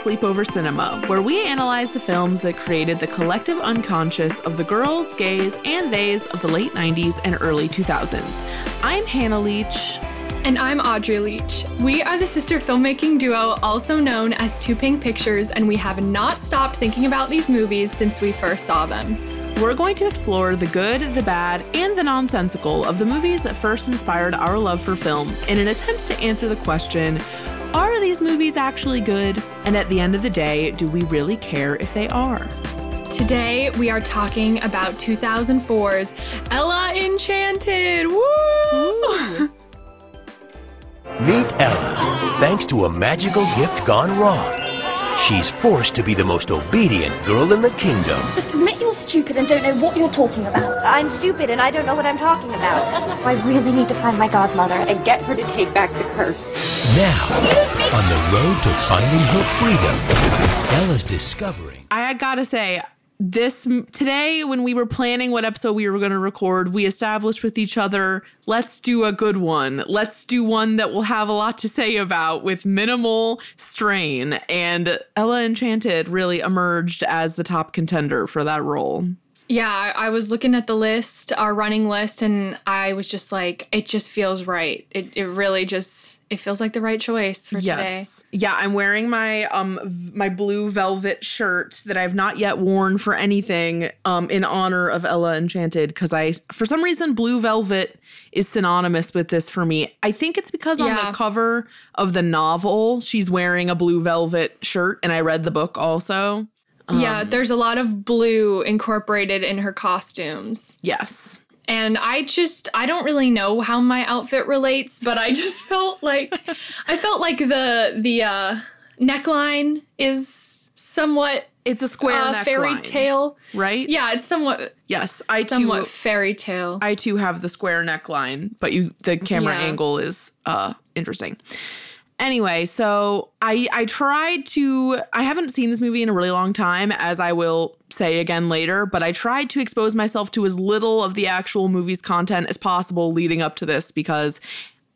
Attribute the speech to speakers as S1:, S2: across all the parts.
S1: Sleepover Cinema, where we analyze the films that created the collective unconscious of the girls, gays, and theys of the late 90s and early 2000s. I'm Hannah Leach.
S2: And I'm Audrey Leach. We are the sister filmmaking duo, also known as Too Pink Pictures, and we have not stopped thinking about these movies since we first saw them.
S1: We're going to explore the good, the bad, and the nonsensical of the movies that first inspired our love for film in an attempt to answer the question these movies actually good? And at the end of the day, do we really care if they are?
S2: Today, we are talking about 2004's Ella Enchanted. Woo!
S3: Meet Ella. Thanks to a magical gift gone wrong, she's forced to be the most obedient girl in the kingdom.
S4: Just admit you're stupid and don't know what you're talking about.
S5: I'm stupid and I don't know what I'm talking about.
S4: I really need to find my godmother and get her to take back the curse.
S3: Now, on the road to finding her freedom, Ella's discovering.
S1: I gotta say, this today when we were planning what episode we were going to record we established with each other let's do a good one. Let's do one that we'll have a lot to say about with minimal strain. And ella enchanted really emerged as the top contender for that role.
S2: Yeah i was looking at the list our running list and i was just like it just feels right. It, it really just it feels like the right choice for yes.
S1: today. Yeah, I'm wearing my um v- my blue velvet shirt that I've not yet worn for anything um in honor of Ella Enchanted because I for some reason blue velvet is synonymous with this for me. I think it's because yeah. on the cover of the novel she's wearing a blue velvet shirt and I read the book also.
S2: Um, yeah, there's a lot of blue incorporated in her costumes.
S1: Yes
S2: and I just I don't really know how my outfit relates, but I just felt like I felt like the the uh, neckline is somewhat
S1: it's a square uh,
S2: fairy tale,
S1: right?
S2: Yeah, it's somewhat
S1: yes.
S2: I somewhat too, fairy tale.
S1: I too have the square neckline, but you the camera yeah. angle is uh interesting. Anyway, so I I tried to I haven't seen this movie in a really long time as I will say again later, but I tried to expose myself to as little of the actual movie's content as possible leading up to this because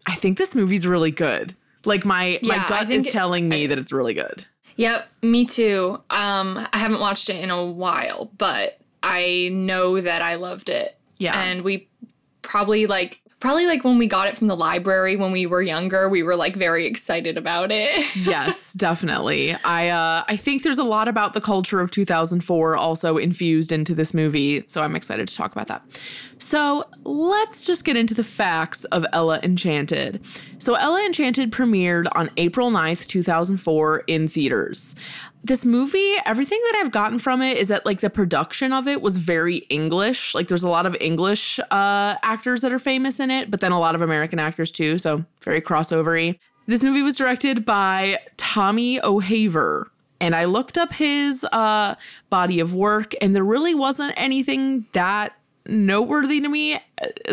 S1: I think this movie's really good. Like my yeah, my gut is telling me I, that it's really good.
S2: Yep, me too. Um I haven't watched it in a while, but I know that I loved it.
S1: Yeah.
S2: And we probably like probably like when we got it from the library when we were younger we were like very excited about it.
S1: Yes definitely. I uh i think there's a lot about the culture of 2004 also infused into this movie so i'm excited to talk about that. So let's just get into the facts of ella enchanted. So ella enchanted premiered on april 9th 2004 in theaters this movie, everything that I've gotten from it is that like the production of it was very English. Like there's a lot of English uh, actors that are famous in it, but then a lot of American actors too. So very crossovery. This movie was directed by Tommy O'Haver. And I looked up his uh, body of work, and there really wasn't anything that noteworthy to me.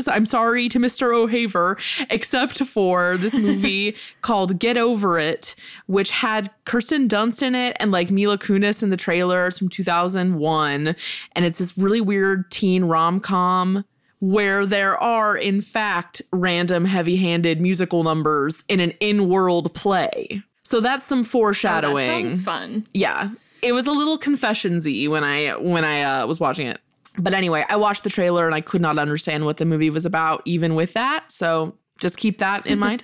S1: I'm sorry to Mr. O'Haver, except for this movie called Get Over It, which had Kirsten Dunst in it and like Mila Kunis in the trailers from 2001. And it's this really weird teen rom com where there are, in fact, random heavy handed musical numbers in an in world play. So that's some foreshadowing. Oh,
S2: that sounds fun.
S1: Yeah. It was a little confessionsy when I when I uh, was watching it. But anyway, I watched the trailer and I could not understand what the movie was about, even with that. So just keep that in mind.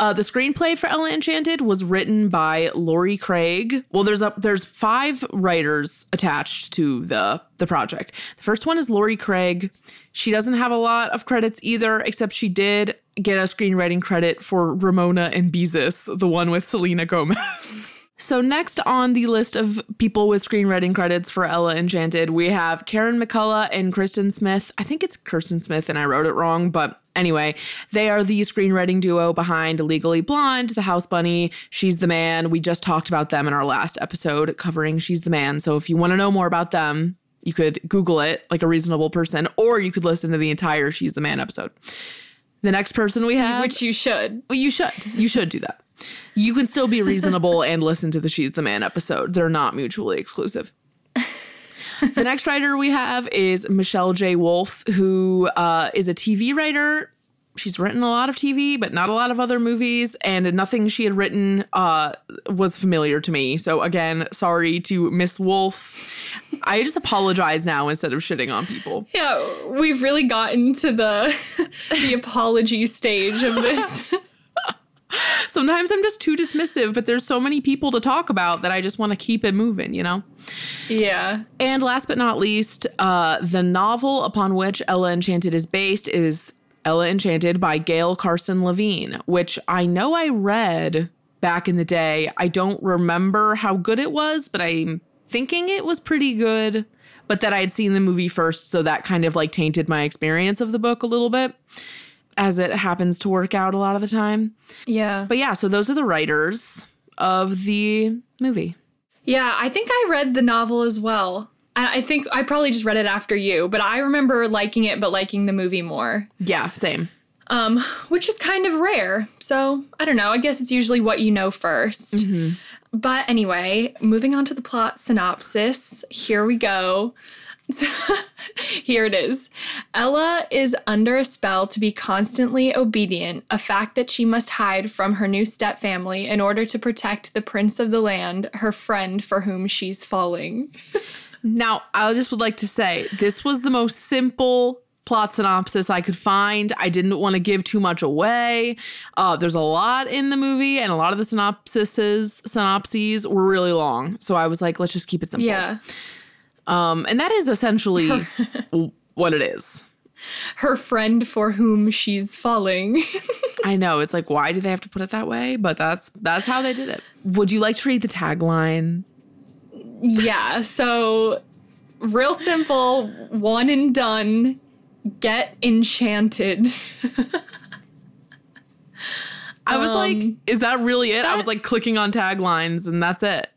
S1: Uh, the screenplay for Ella Enchanted was written by Laurie Craig. Well, there's a there's five writers attached to the the project. The first one is Laurie Craig. She doesn't have a lot of credits either, except she did get a screenwriting credit for Ramona and Beezus, the one with Selena Gomez. So, next on the list of people with screenwriting credits for Ella Enchanted, we have Karen McCullah and Kristen Smith. I think it's Kirsten Smith, and I wrote it wrong, but anyway, they are the screenwriting duo behind Legally Blonde, The House Bunny, She's the Man. We just talked about them in our last episode covering She's the Man. So, if you want to know more about them, you could Google it like a reasonable person, or you could listen to the entire She's the Man episode. The next person we have,
S2: which you should,
S1: well, you should, you should do that. You can still be reasonable and listen to the She's the Man episode. They're not mutually exclusive. the next writer we have is Michele J. Wolff, who uh, is a TV writer. she's written a lot of TV, but not a lot of other movies, and nothing she had written uh, was familiar to me. So again, sorry to Miss Wolff. I just apologize now instead of shitting on people.
S2: Yeah, we've really gotten to the the apology stage of this.
S1: Sometimes I'm just too dismissive, but there's so many people to talk about that I just want to keep it moving, you know?
S2: yeah.
S1: And last but not least, uh, the novel upon which Ella Enchanted is based is Ella Enchanted by Gail Carson Levine, which I know I read back in the day. I don't remember how good it was, but I'm thinking it was pretty good. But that I had seen the movie first, so that kind of like tainted my experience of the book a little bit, as it happens to work out a lot of the time.
S2: Yeah.
S1: But yeah, so those are the writers of the movie.
S2: Yeah, I think I read the novel as well. I think I probably just read it after you, but I remember liking it but liking the movie more.
S1: Yeah, same.
S2: Um, which is kind of rare. So, I don't know. I guess it's usually what you know 1st But anyway, moving on to the plot synopsis. Here we go. Here it is. Ella is under a spell to be constantly obedient, a fact that she must hide from her new stepfamily in order to protect the prince of the land, her friend for whom she's falling.
S1: Now, I just would like to say this was the most simple plot synopsis I could find. I didn't want to give too much away. Uh, there's a lot in the movie, and a lot of the synopsises synopses were really long. So I was like, let's just keep it simple.
S2: Yeah.
S1: Um, and that is essentially what it is.
S2: Her friend for whom she's falling.
S1: I know it's like, why do they have to put it that way? But that's that's how they did it. Would you like to read the tagline?
S2: Yeah, so real simple, one and done. Get enchanted.
S1: I was like,
S2: Um,
S1: is that really it? I was like clicking on taglines, and that's it.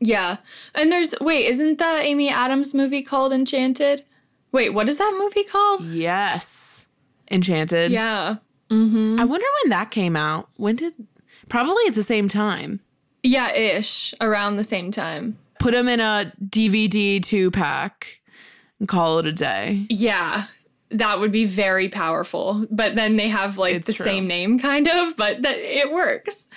S2: Yeah. And there's wait, isn't the Amy Adams movie called Enchanted? Wait, what is that movie called?
S1: Yes, Enchanted.
S2: Yeah. Mm-hmm.
S1: I wonder when that came out. When did? Probably at the same time.
S2: Yeah, ish. Around the same time.
S1: Put them in a DVD two pack and call it a day.
S2: Yeah. That would be very powerful. But then they have like
S1: It's
S2: the
S1: true.
S2: same name kind of, but that it works.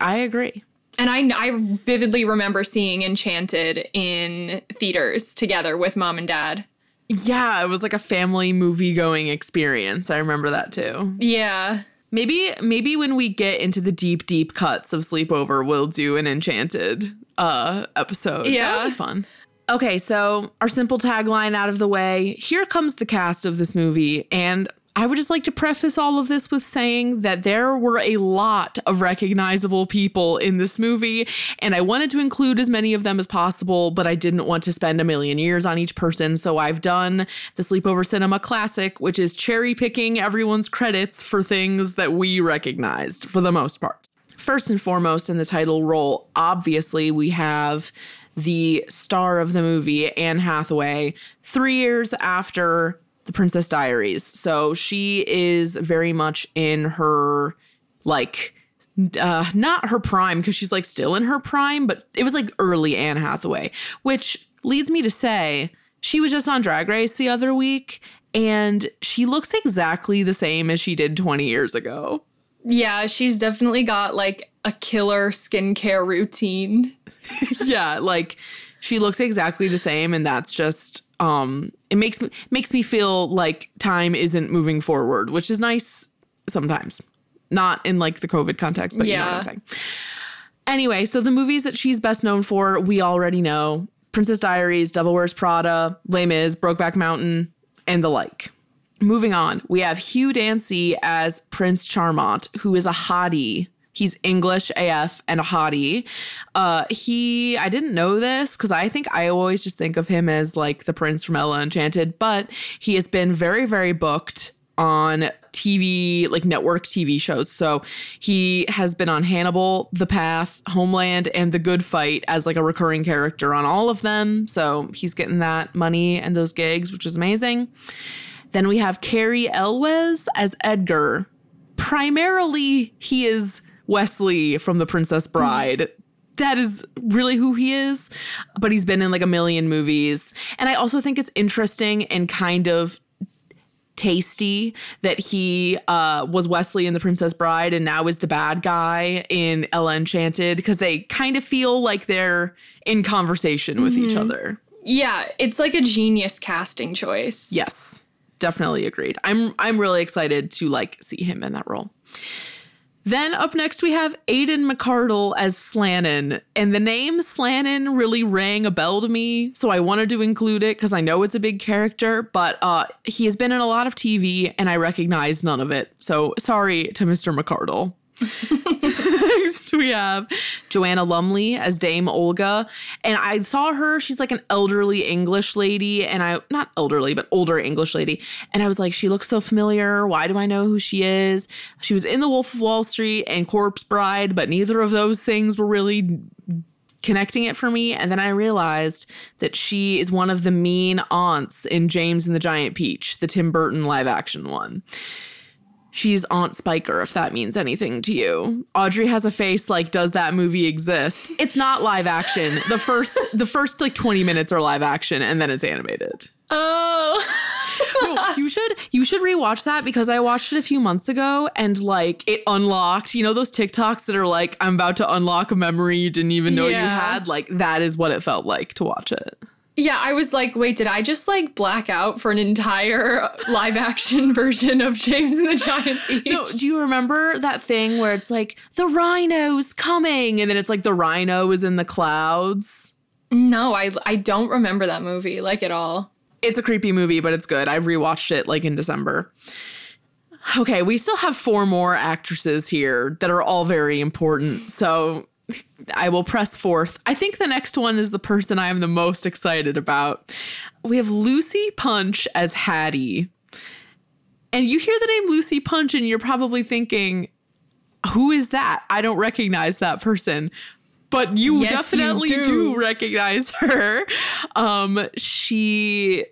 S1: I agree.
S2: And I, I vividly remember seeing Enchanted in theaters together with mom and dad.
S1: Yeah, it was like a family movie going experience. I remember that too.
S2: Yeah.
S1: Maybe maybe when we get into the deep deep cuts of Sleepover, we'll do an Enchanted uh episode.
S2: Yeah.
S1: That'll be fun. Okay, so our simple tagline out of the way. Here comes the cast of this movie and I would just like to preface all of this with saying that there were a lot of recognizable people in this movie, and I wanted to include as many of them as possible, but I didn't want to spend a million years on each person. So I've done the Sleepover Cinema Classic, which is cherry picking everyone's credits for things that we recognized for the most part. First and foremost, in the title role, obviously, we have the star of the movie, Anne Hathaway, three years after The Princess Diaries. So she is very much in her, like, uh, not her prime, because she's like still in her prime, but it was like early Anne Hathaway, which leads me to say she was just on Drag Race the other week and she looks exactly the same as she did 20 years ago.
S2: Yeah, she's definitely got like a killer skincare routine.
S1: yeah, like she looks exactly the same and that's just um it makes me makes me feel like time isn't moving forward, which is nice sometimes. Not in like the COVID context, but you know what
S2: Yeah.
S1: I'm saying. Anyway, so the movies that she's best known for, we already know. Princess Diaries, Devil Wears Prada, Les Mis, Brokeback Mountain, and the like. Moving on, we have Hugh Dancy as Prince Charmant, who is a hottie. He's English AF and a hottie. Uh, he, I didn't know this because I think I always just think of him as like the prince from Ella Enchanted, but he has been very, very booked on TV, like network TV shows. So he has been on Hannibal, The Path, Homeland, and The Good Fight as like a recurring character on all of them. So he's getting that money and those gigs, which is amazing. Then we have Cary Elwes as Edgar. Primarily, he is Westley from The Princess Bride. that is really who he is, but he's been in like a million movies. And I also think it's interesting and kind of tasty that he uh, was Westley in The Princess Bride and now is the bad guy in Ella Enchanted because they kind of feel like they're in conversation with each other.
S2: Yeah, it's like a genius casting choice.
S1: Yes, definitely agreed. I'm I'm really excited to like see him in that role. Then up next we have Aidan McArdle as Slannen, and the name Slannen really rang a bell to me, so I wanted to include it because I know it's a big character, but uh, he has been in a lot of TV and I recognize none of it. So sorry to Mr. McArdle. Next, we have Joanna Lumley as Dame Olga. And I saw her, she's like an elderly English lady, and I, not elderly, but older English lady. And I was like, she looks so familiar. Why do I know who she is? She was in The Wolf of Wall Street and Corpse Bride, but neither of those things were really connecting it for me. And then I realized that she is one of the mean aunts in James and the Giant Peach, the Tim Burton live action one. She's Aunt Spiker, if that means anything to you. Audrey has a face like, does that movie exist? It's not live action. The first, the first like 20 minutes are live action and then it's animated.
S2: Oh.
S1: No, you should you should rewatch that because I watched it a few months ago and like it unlocked, you know those TikToks that are like I'm about to unlock a memory you didn't even know you had, like that is what it felt like to watch it.
S2: Yeah, I was like, wait, did I just like black out for an entire live action version of James and the Giant Peach?
S1: No, do you remember that thing where it's like the rhino's coming and then it's like the rhino is in the clouds?
S2: No, I I don't remember that movie like at all.
S1: It's a creepy movie, but it's good. I rewatched it like in December. Okay, we still have four more actresses here that are all very important. So I will press forth. I think the next one is the person I am the most excited about. We have Lucy Punch as Hattie. And you hear the name Lucy Punch, and you're probably thinking, who is that? I don't recognize that person. But you
S2: Yes, you
S1: definitely
S2: do.
S1: do recognize her. Um, she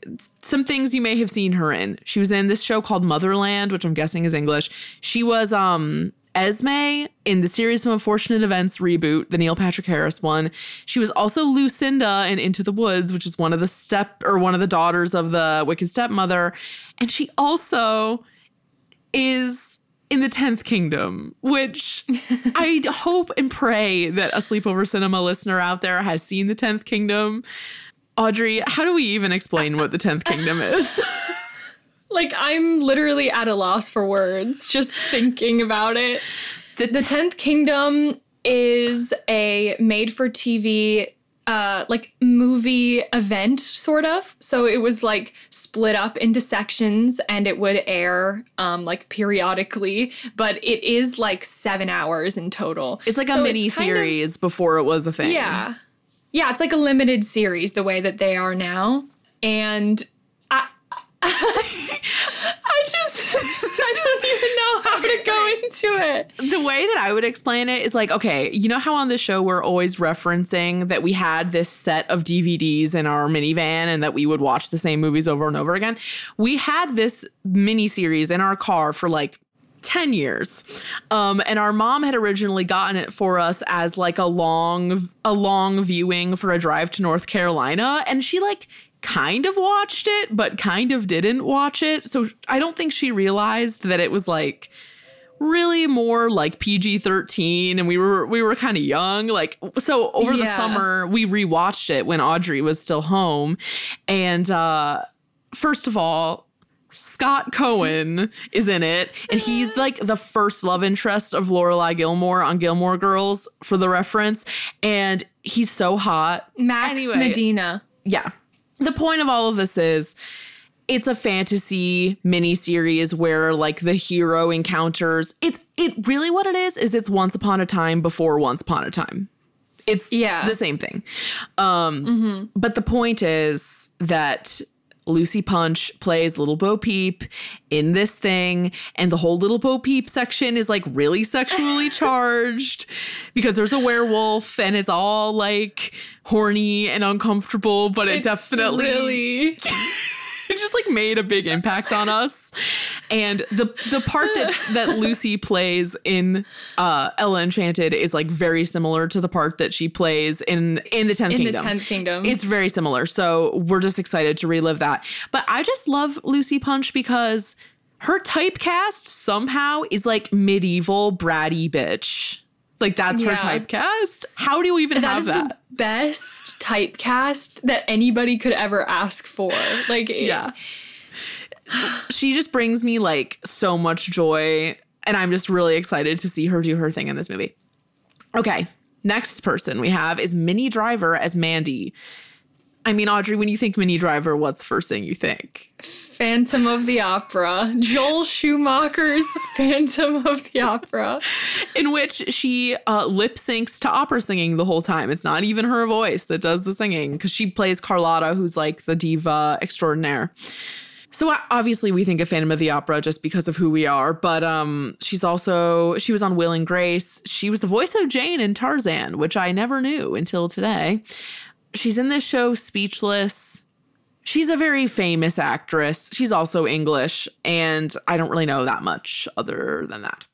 S1: some things you may have seen her in. She was in this show called Motherland, which I'm guessing is English. She was um Esme in the Series of Unfortunate Events reboot, the Neil Patrick Harris one. She was also Lucinda in Into the Woods, which is one of the step or one of the daughters of the Wicked Stepmother. And she also is in the 10th Kingdom, which I hope and pray that a sleepover cinema listener out there has seen the 10th Kingdom. Audrey, how do we even explain what the 10th Kingdom is?
S2: Like I'm literally at a loss for words just thinking about it. The, the 10th Kingdom is a made for TV uh like movie event sort of. So it was like split up into sections and it would air um like periodically, but it is like 7 hours in total.
S1: It's like a
S2: So
S1: mini
S2: kind of-
S1: series before it was a thing.
S2: yeah. Yeah, it's like a limited series the way that they are now. And I just I don't even know how to go into it.
S1: The way that I would explain it is like, okay, you know how on this show we're always referencing that we had this set of DVDs in our minivan and that we would watch the same movies over and over again? We had this mini series in our car for like 10 years. Um, and our mom had originally gotten it for us as like a long a long viewing for a drive to North Carolina and she like kind of watched it but kind of didn't watch it. So I don't think she realized that it was like really more like PG-13 and we were we were kind of young like so over the summer we rewatched it when Audrey was still home and uh first of all Scott Cohen is in it, and he's like the first love interest of Lorelai Gilmore on Gilmore Girls for the reference, and he's so hot.
S2: Max
S1: Anyway.
S2: Medina.
S1: Yeah. The point of all of this is it's a fantasy miniseries where like the hero encounters it's it really what it is is it's once upon a time before once upon a time. It's
S2: Yeah.
S1: the same thing. Um but the point is that Lucy Punch plays Little Bo Peep in this thing, and the whole Little Bo Peep section is like really sexually charged because there's a werewolf and it's all like horny and uncomfortable, but it
S2: It's
S1: definitely
S2: really
S1: it just like made a big impact on us. And the the part that that Lucy plays in uh, Ella Enchanted is like very similar to the part that she plays in in the Tenth
S2: In the
S1: Kingdom.
S2: Tenth Kingdom.
S1: It's very similar. So we're just excited to relive that. But I just love Lucy Punch because her typecast somehow is like medieval bratty bitch. Like that's her typecast. How do you even
S2: that
S1: have
S2: is
S1: that?
S2: the best typecast that anybody could ever ask for. Like,
S1: Yeah. She just brings me like so much joy and I'm just really excited to see her do her thing in this movie. Okay, next person we have is Minnie Driver as Mandy. I mean, Audrey, when you think Minnie Driver, what's the first thing you think?
S2: Phantom of the Opera. Joel Schumacher's Phantom of the Opera.
S1: In which she uh, lip syncs to opera singing the whole time. It's not even her voice that does the singing because she plays Carlotta, who's like the diva extraordinaire. So obviously we think of Phantom of the Opera just because of who we are, but um she's also she was on Will and Grace. She was the voice of Jane in Tarzan, which I never knew until today. She's in this show Speechless. She's a very famous actress. She's also English and I don't really know that much other than that.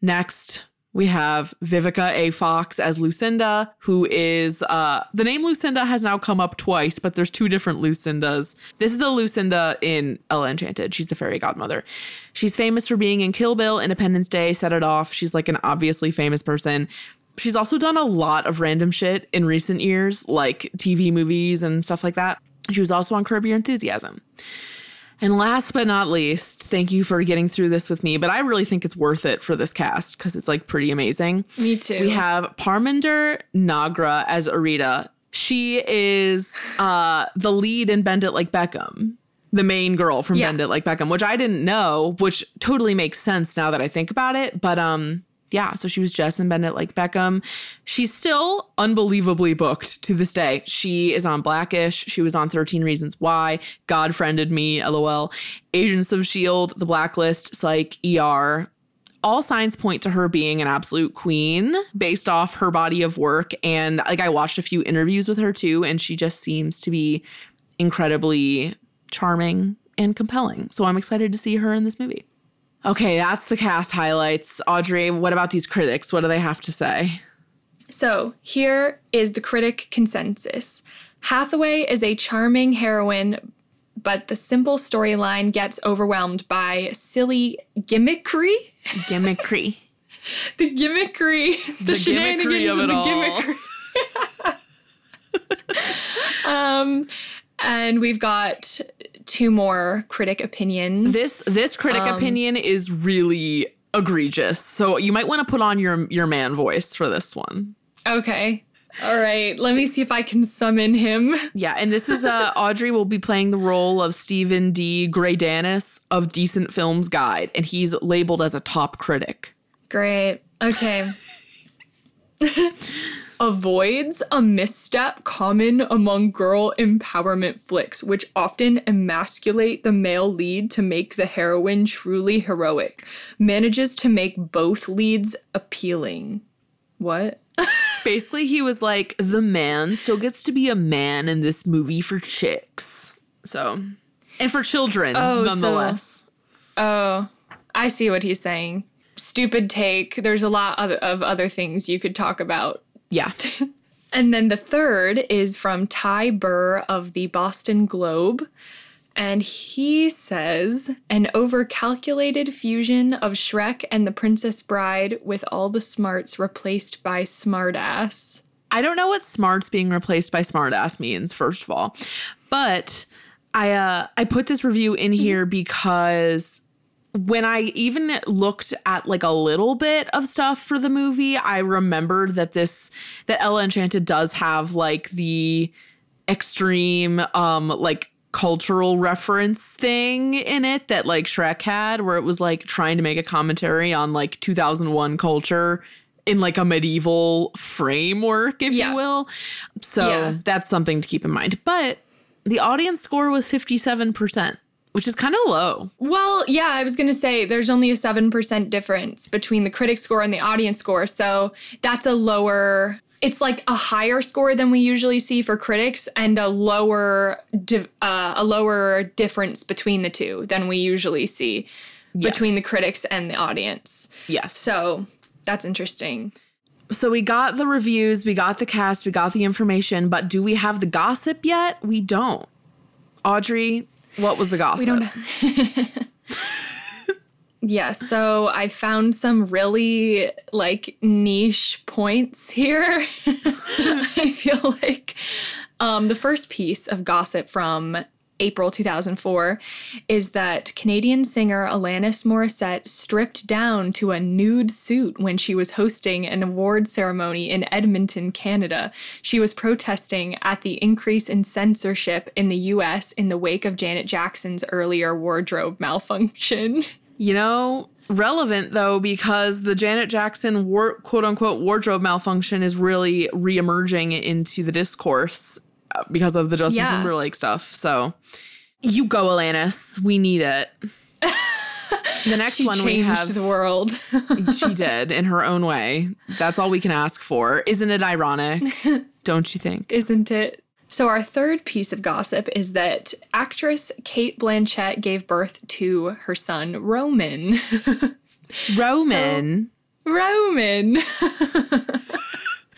S1: Next, we have Vivica A. Fox as Lucinda, who is uh, the name Lucinda has now come up twice, but there's two different Lucindas. This is the Lucinda in Ella Enchanted. She's the fairy godmother. She's famous for being in Kill Bill, Independence Day, Set It Off. She's like an obviously famous person. She's also done a lot of random shit in recent years, like TV movies and stuff like that. She was also on Curb Your Enthusiasm. And last but not least, thank you for getting through this with me, but I really think it's worth it for this cast because it's like pretty amazing.
S2: Me too.
S1: We have Parminder Nagra as Arita. She is uh, the lead in Bend It Like Beckham, the main girl from
S2: Yeah.
S1: Bend It Like Beckham, which I didn't know, which totally makes sense now that I think about it. But um, yeah, so she was Jess in Bend It Like Beckham. She's still unbelievably booked to this day. She is on Blackish. She was on 13 Reasons Why, God Friended Me, LOL, Agents of S.H.I.E.L.D., The Blacklist, Psych, ER. All signs point to her being an absolute queen based off her body of work. And like I watched a few interviews with her too, and she just seems to be incredibly charming and compelling. So I'm excited to see her in this movie. Okay, that's the cast highlights. Audrey, what about these critics? What do they have to say?
S2: So here is the critic consensus Hathaway is a charming heroine, but the simple storyline gets overwhelmed by silly gimmickry.
S1: Gimmickry.
S2: The gimmickry, the,
S1: The
S2: shenanigans
S1: gimmickry of
S2: of
S1: it
S2: the
S1: all.
S2: gimmickry. um, and we've got two more critic opinions.
S1: This this critic opinion is really egregious. So you might want to put on your your man voice for this one.
S2: okay. All right. Let me see if I can summon him.
S1: Yeah, and this is uh Audrey will be playing the role of Steven D. Greydanus of Decent Films Guide, and he's labeled as a top critic.
S2: Great. Okay. Avoids a misstep common among girl empowerment flicks, which often emasculate the male lead to make the heroine truly heroic. Manages to make both leads appealing. What?
S1: Basically, he was like, the man still gets to be a man in this movie for chicks. So, and for children,
S2: Oh, so-
S1: nonetheless.
S2: Oh, I see what he's saying. Stupid take. There's a lot of, of other things you could talk about.
S1: Yeah.
S2: And then the third is from Ty Burr of the Boston Globe. And he says an overcalculated fusion of Shrek and the Princess Bride with all the smarts replaced by smartass.
S1: I don't know what smarts being replaced by smartass means, first of all. But I uh I put this review in here because when I even looked at like a little bit of stuff for the movie, I remembered that this that Ella Enchanted does have like the extreme um like cultural reference thing in it that like Shrek had where it was like trying to make a commentary on like 2001 culture in like a medieval framework if
S2: Yeah.
S1: you will. So
S2: Yeah.
S1: that's something to keep in mind. But the audience score was 57%, which is kind of low.
S2: Well, yeah, I was going to say there's only a 7% difference between the critic score and the audience score. So that's a lower it's like a higher score than we usually see for critics and a lower uh, a lower difference between the two than we usually see between the critics and the audience.
S1: Yes.
S2: So that's interesting.
S1: So we got the reviews, we got the cast, we got the information, but do we have the gossip yet? We don't. Audrey, what was the gossip?
S2: We don't Yeah, so I found some really like niche points here. I feel like um, the first piece of gossip from April 2004 is that Canadian singer Alanis Morissette stripped down to a nude suit when she was hosting an award ceremony in Edmonton, Canada. She was protesting at the increase in censorship in the US in the wake of Janet Jackson's earlier wardrobe malfunction.
S1: You know, relevant though, because the Janet Jackson war- quote unquote wardrobe malfunction is really reemerging into the discourse because of the Justin
S2: Yeah.
S1: Timberlake stuff. So you go, Alanis. We need it. The next
S2: She
S1: one we have
S2: the world.
S1: she did in her own way. That's all we can ask for. Isn't it ironic? Don't you think?
S2: Isn't it? So, our third piece of gossip is that actress Cate Blanchett gave birth to her son, Roman.
S1: Roman.
S2: Roman!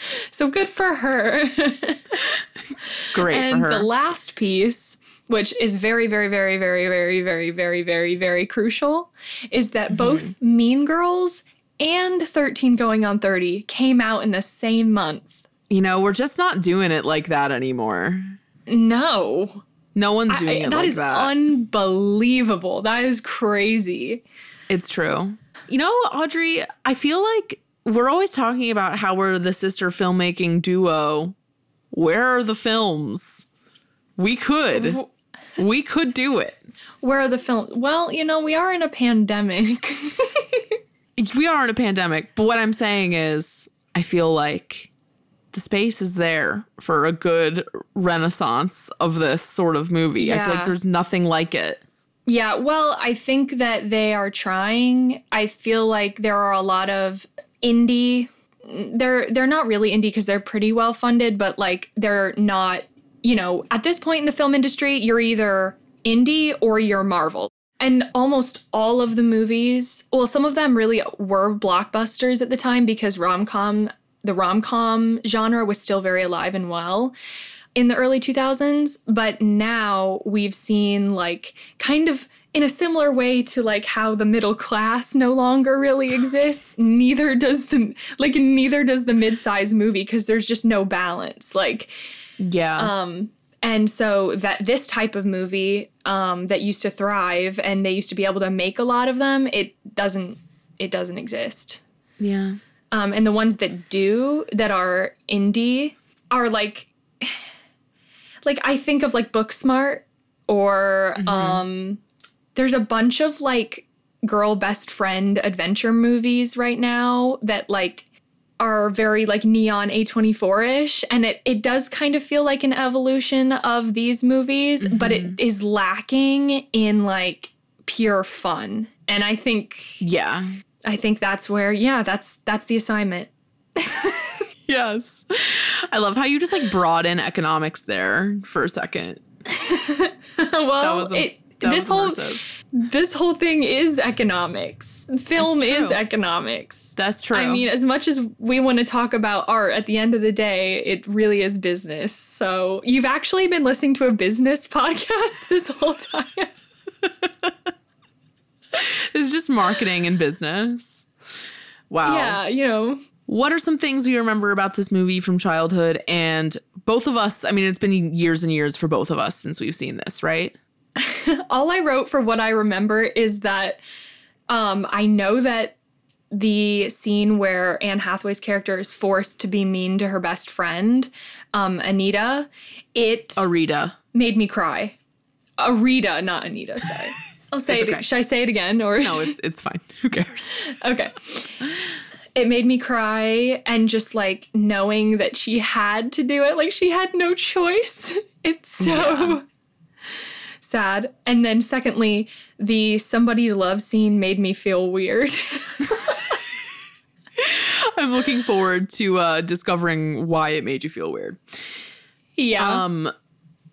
S2: so good for her.
S1: Great
S2: and
S1: for her.
S2: the last piece, which is very, very, very, very, very, very, very, very, very crucial, is
S1: Mm-hmm.
S2: that both Mean Girls and 13 Going on 30 came out in the same month.
S1: you know, we're just not doing it like that anymore.
S2: No.
S1: No one's
S2: I-
S1: doing it
S2: that
S1: like
S2: is
S1: that.
S2: unbelievable. That is crazy.
S1: It's true. You know, Audrey, I feel like we're always talking about how we're the sister filmmaking duo. Where are the films? We could. We could do it.
S2: Where are the films? Well, you know, we are in a pandemic.
S1: We are in a pandemic, but what I'm saying is, I feel like the space is there for a good renaissance of this sort of movie. I feel like there's nothing like it.
S2: yeah, well, I think that they are trying. I feel like there are a lot of indie they're they're not really indie because they're pretty well funded, but like they're not, you know, at this point in the film industry, you're either indie or you're Marvel. And almost all of the movies, well, some of them really were blockbusters at the time because rom-com, the rom-com genre was still very alive and well in the early 2000s, but now we've seen like kind of in a similar way to like how the middle class no longer really exists, neither does the like neither does the mid-size movie because there's just no balance. Like
S1: Yeah.
S2: um, and so that this type of movie um, that used to thrive and they used to be able to make a lot of them, it doesn't it doesn't exist.
S1: yeah.
S2: Um, and the ones that do that are indie are like like I think of like Booksmart or um there's a bunch of like girl best friend adventure movies right now that like are very like neon A24ish and it it does kind of feel like an evolution of these movies but it mm-hmm. is lacking in like pure fun and I think
S1: Yeah.
S2: I think that's where yeah that's that's the assignment
S1: Yes. I love how you just like brought in economics there for a second.
S2: well
S1: That was a,
S2: it, this whole
S1: immersive.
S2: this whole thing is economics film is economics
S1: That's true.
S2: I mean, as much as we want to talk about art, at the end of the day, it really is business. So you've actually been listening to a business podcast this whole time.
S1: it's just marketing and business. Wow.
S2: Yeah, you know.
S1: What are some things we remember about this movie from childhood? And both of us, I mean, it's been years and years for both of us since we've seen this, right?
S2: All I wrote for what I remember is that um, I know that the scene where Anne Hathaway's character is forced to be mean to her best friend, um, Anita, it
S1: Arita.
S2: made me cry. Arita, not Anita. Sorry. I'll say
S1: It's
S2: it.
S1: okay.
S2: Should I say it again or
S1: No, it's it's fine. Who cares?
S2: Okay. It made me cry and just like knowing that she had to do it, like she had no choice. It's so
S1: Yeah.
S2: Sad. And then secondly, the somebody to love scene made me feel weird.
S1: I'm looking forward to uh, discovering why it made you feel weird.
S2: Yeah.
S1: Um,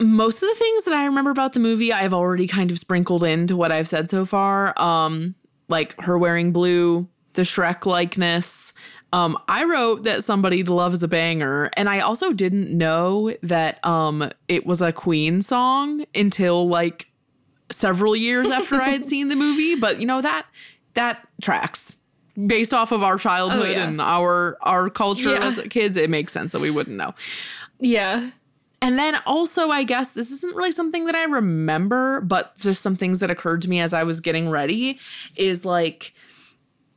S1: most of the things that I remember about the movie, I've already kind of sprinkled into what I've said so far. Um, like her wearing blue, the Shrek likeness. Um, I wrote that somebody to love is a banger, and I also didn't know that um it was a Queen song until like several years after I had seen the movie. But you know that that tracks based off of our childhood
S2: Oh, yeah.
S1: and our our culture
S2: Yeah.
S1: as kids. It makes sense that we wouldn't know.
S2: yeah.
S1: And then also, I guess this isn't really something that I remember, but just some things that occurred to me as I was getting ready is like,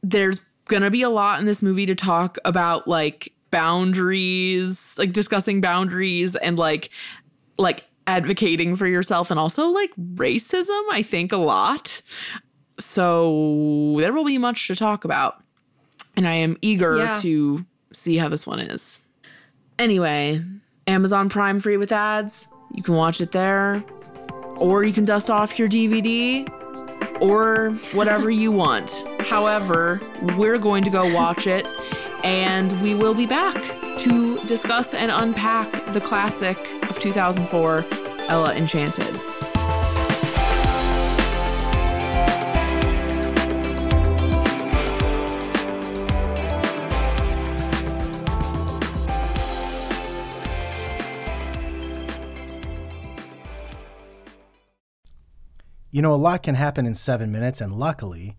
S1: there's gonna be a lot in this movie to talk about like boundaries, like discussing boundaries and like, like advocating for yourself and also like racism, I think a lot. So there will be much to talk about. And I am eager
S2: Yeah.
S1: to see how this one is. Anyway, Amazon Prime free with ads. You can watch it there. Or you can dust off your DVD or whatever you want. However, we're going to go watch it and we will be back to discuss and unpack the classic of 2004, Ella Enchanted.
S6: You know, a lot can happen in seven minutes, and luckily,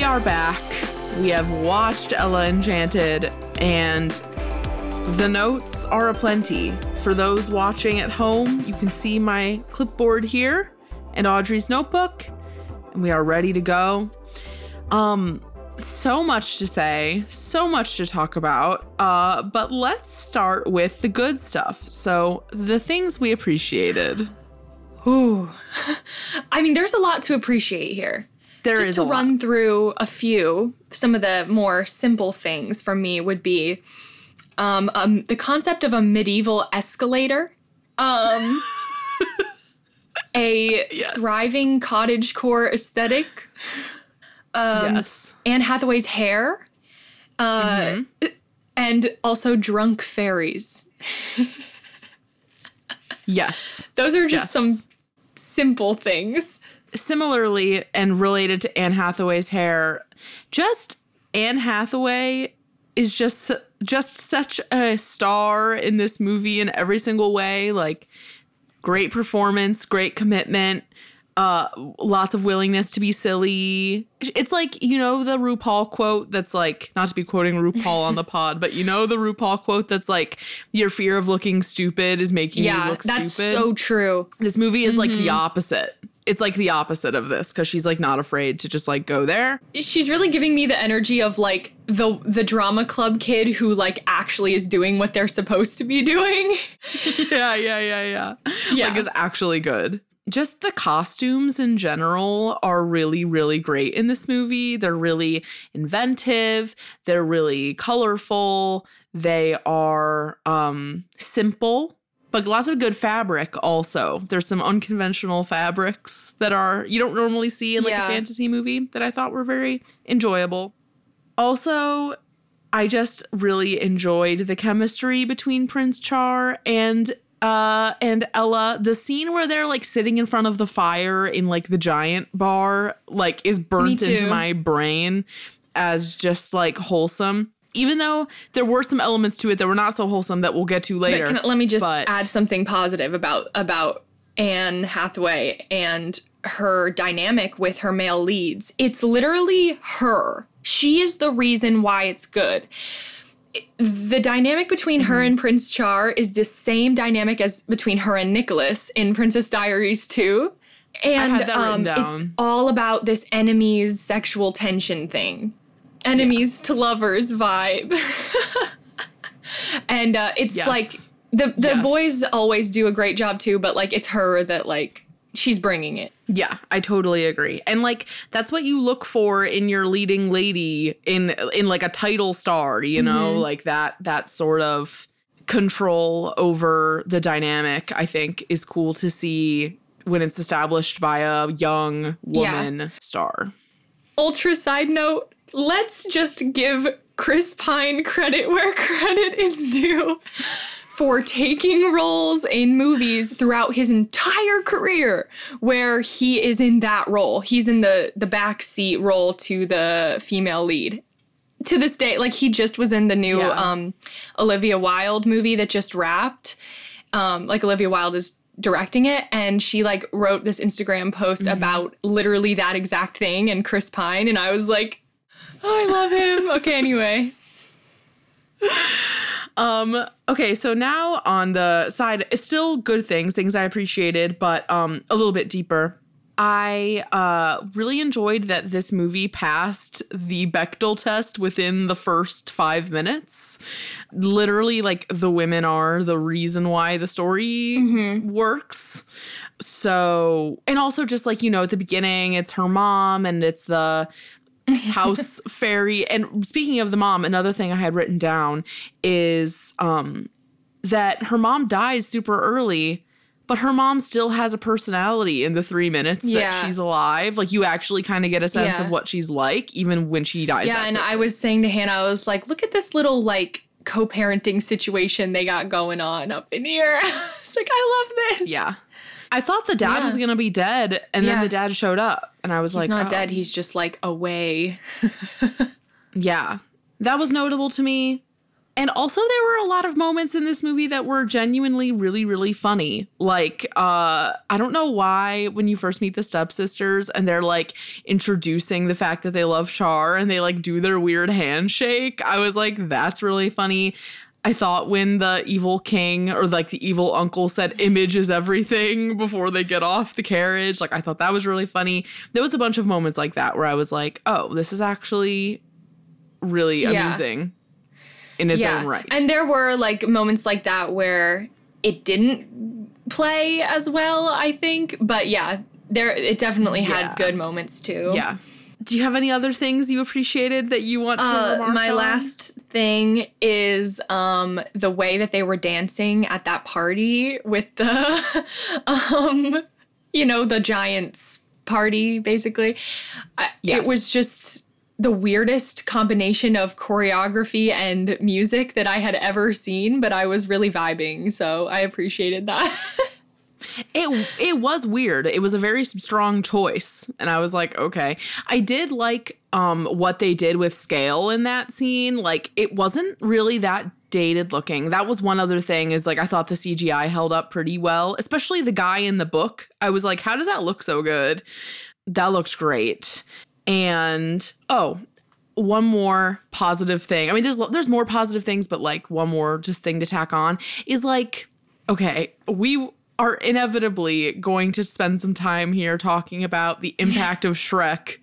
S1: We are back. We have watched Ella Enchanted, and the notes are aplenty. For those watching at home, you can see my clipboard here and Audrey's notebook, and we are ready to go. Um, so much to say, so much to talk about. Uh, but let's start with the good stuff. So, the things we appreciated.
S2: Ooh. I mean, there's a lot to appreciate here.
S1: There
S2: Just
S1: is
S2: to
S1: a lot.
S2: run through a few, some of the more simple things for me would be um, um, the concept of a medieval escalator, um, a
S1: Yes.
S2: thriving cottage core aesthetic, um,
S1: yes.
S2: Anne Hathaway's hair, uh,
S1: Mm-hmm.
S2: and also drunk fairies.
S1: Yes.
S2: Those are just
S1: Yes.
S2: some simple things.
S1: Similarly and related to Anne Hathaway's hair, just Anne Hathaway is just just such a star in this movie in every single way. Like great performance, great commitment, uh lots of willingness to be silly. It's like, you know the RuPaul quote that's like not to be quoting RuPaul on the pod, but you know the RuPaul quote that's like your fear of looking stupid is making you look
S2: that's
S1: stupid.
S2: That's so true.
S1: This movie is like the opposite. It's like the opposite of this because she's like not afraid to just like go there.
S2: she's really giving me the energy of like the the drama club kid who like actually is doing what they're supposed to be doing.
S1: Yeah, yeah, yeah, yeah.
S2: Yeah.
S1: Like is actually good. Just the costumes in general are really, really great in this movie. They're really inventive. They're really colorful. They are um simple, but lots of good fabric also. There's some unconventional fabrics that are you don't normally see in like
S2: Yeah.
S1: a fantasy movie that I thought were very enjoyable. Also, I just really enjoyed the chemistry between Prince Char and uh and Ella. The scene where they're like sitting in front of the fire in like the giant bar like is burnt into my brain as just like wholesome. Even though there were some elements to it that were not so wholesome that we'll get to later.
S2: can, let me just
S1: but-
S2: add something positive about about Anne Hathaway and her dynamic with her male leads. It's literally her. She is the reason why it's good. The dynamic between her and Prince Char is the same dynamic as between her and Nicholas in Princess Diaries 2. and um, it's all about this enemies sexual tension thing enemies to lovers vibe and uh, it's
S1: Yes.
S2: like the the
S1: Yes.
S2: boys always do a great job too but like it's her that like she's bringing it
S1: Yeah, I totally agree. And like that's what you look for in your leading lady in in like a title star, you know, like that that sort of control over the dynamic I think is cool to see when it's established by a young woman star.
S2: ultra side note let's just give chris pine credit where credit is due for taking roles in movies throughout his entire career where he is in that role. He's in the the backseat role to the female lead. To this day like he just was in the new
S1: Yeah.
S2: um olivia wilde movie that just wrapped. Um like olivia wilde is directing it and she like wrote this instagram post about literally that exact thing and chris pine and i was like i love him okay anyway
S1: Um okay, so now on the side it's still good things, things I appreciated, but um a little bit deeper. I uh really enjoyed that this movie passed the Bechdel test within the first 5 minutes. Literally like the women are the reason why the story works. So, and also just like, you know, at the beginning, it's her mom and it's the house fairy. And speaking of the mom, another thing I had written down is um, that her mom dies super early, but her mom still has a personality in the three minutes
S2: Yeah.
S1: that she's alive. Like you actually kind of get a sense
S2: Yeah.
S1: of what she's like, even when she dies.
S2: yeah and
S1: quickly.
S2: i was saying to hannah i was like look at this little like co-parenting situation they got going on up in here i was like i love this
S1: yeah. I thought the dad
S2: Yeah.
S1: was gonna be dead, and then the dad showed up, and I was
S2: he's
S1: like,
S2: not
S1: oh.
S2: dead he's just like away
S1: Yeah. That was notable to me. And also there were a lot of moments in this movie that were genuinely really really funny. Like uh I don't know why when you first meet the stepsisters and they're like introducing the fact that they love Char and they like do their weird handshake. I was like that's really funny. I thought when the evil king or like the evil uncle said image is everything before they get off the carriage, like I thought that was really funny. There was a bunch of moments like that where I was like, "Oh, this is actually really
S2: Yeah.
S1: amusing in its own right.
S2: And there were like moments like that where it didn't play as well, I think. But yeah, there it definitely
S1: Yeah.
S2: had good moments too.
S1: yeah. Do you have any other things you appreciated that you want to
S2: Uh, my
S1: on?
S2: last thing is um the way that they were dancing at that party with the um you know the giants party basically
S1: Yes.
S2: it was just the weirdest combination of choreography and music that I had ever seen but I was really vibing so I appreciated that
S1: It it was weird. It was a very strong choice, and I was like, okay. I did like um what they did with scale in that scene. Like it wasn't really that dated looking. That was one other thing is like I thought the CGI held up pretty well, especially the guy in the book. I was like, how does that look so good? That looks great. And oh, one more positive thing. I mean, there's there's more positive things, but like one more just thing to tack on is like, okay, we are inevitably going to spend some time here talking about the impact of Shrek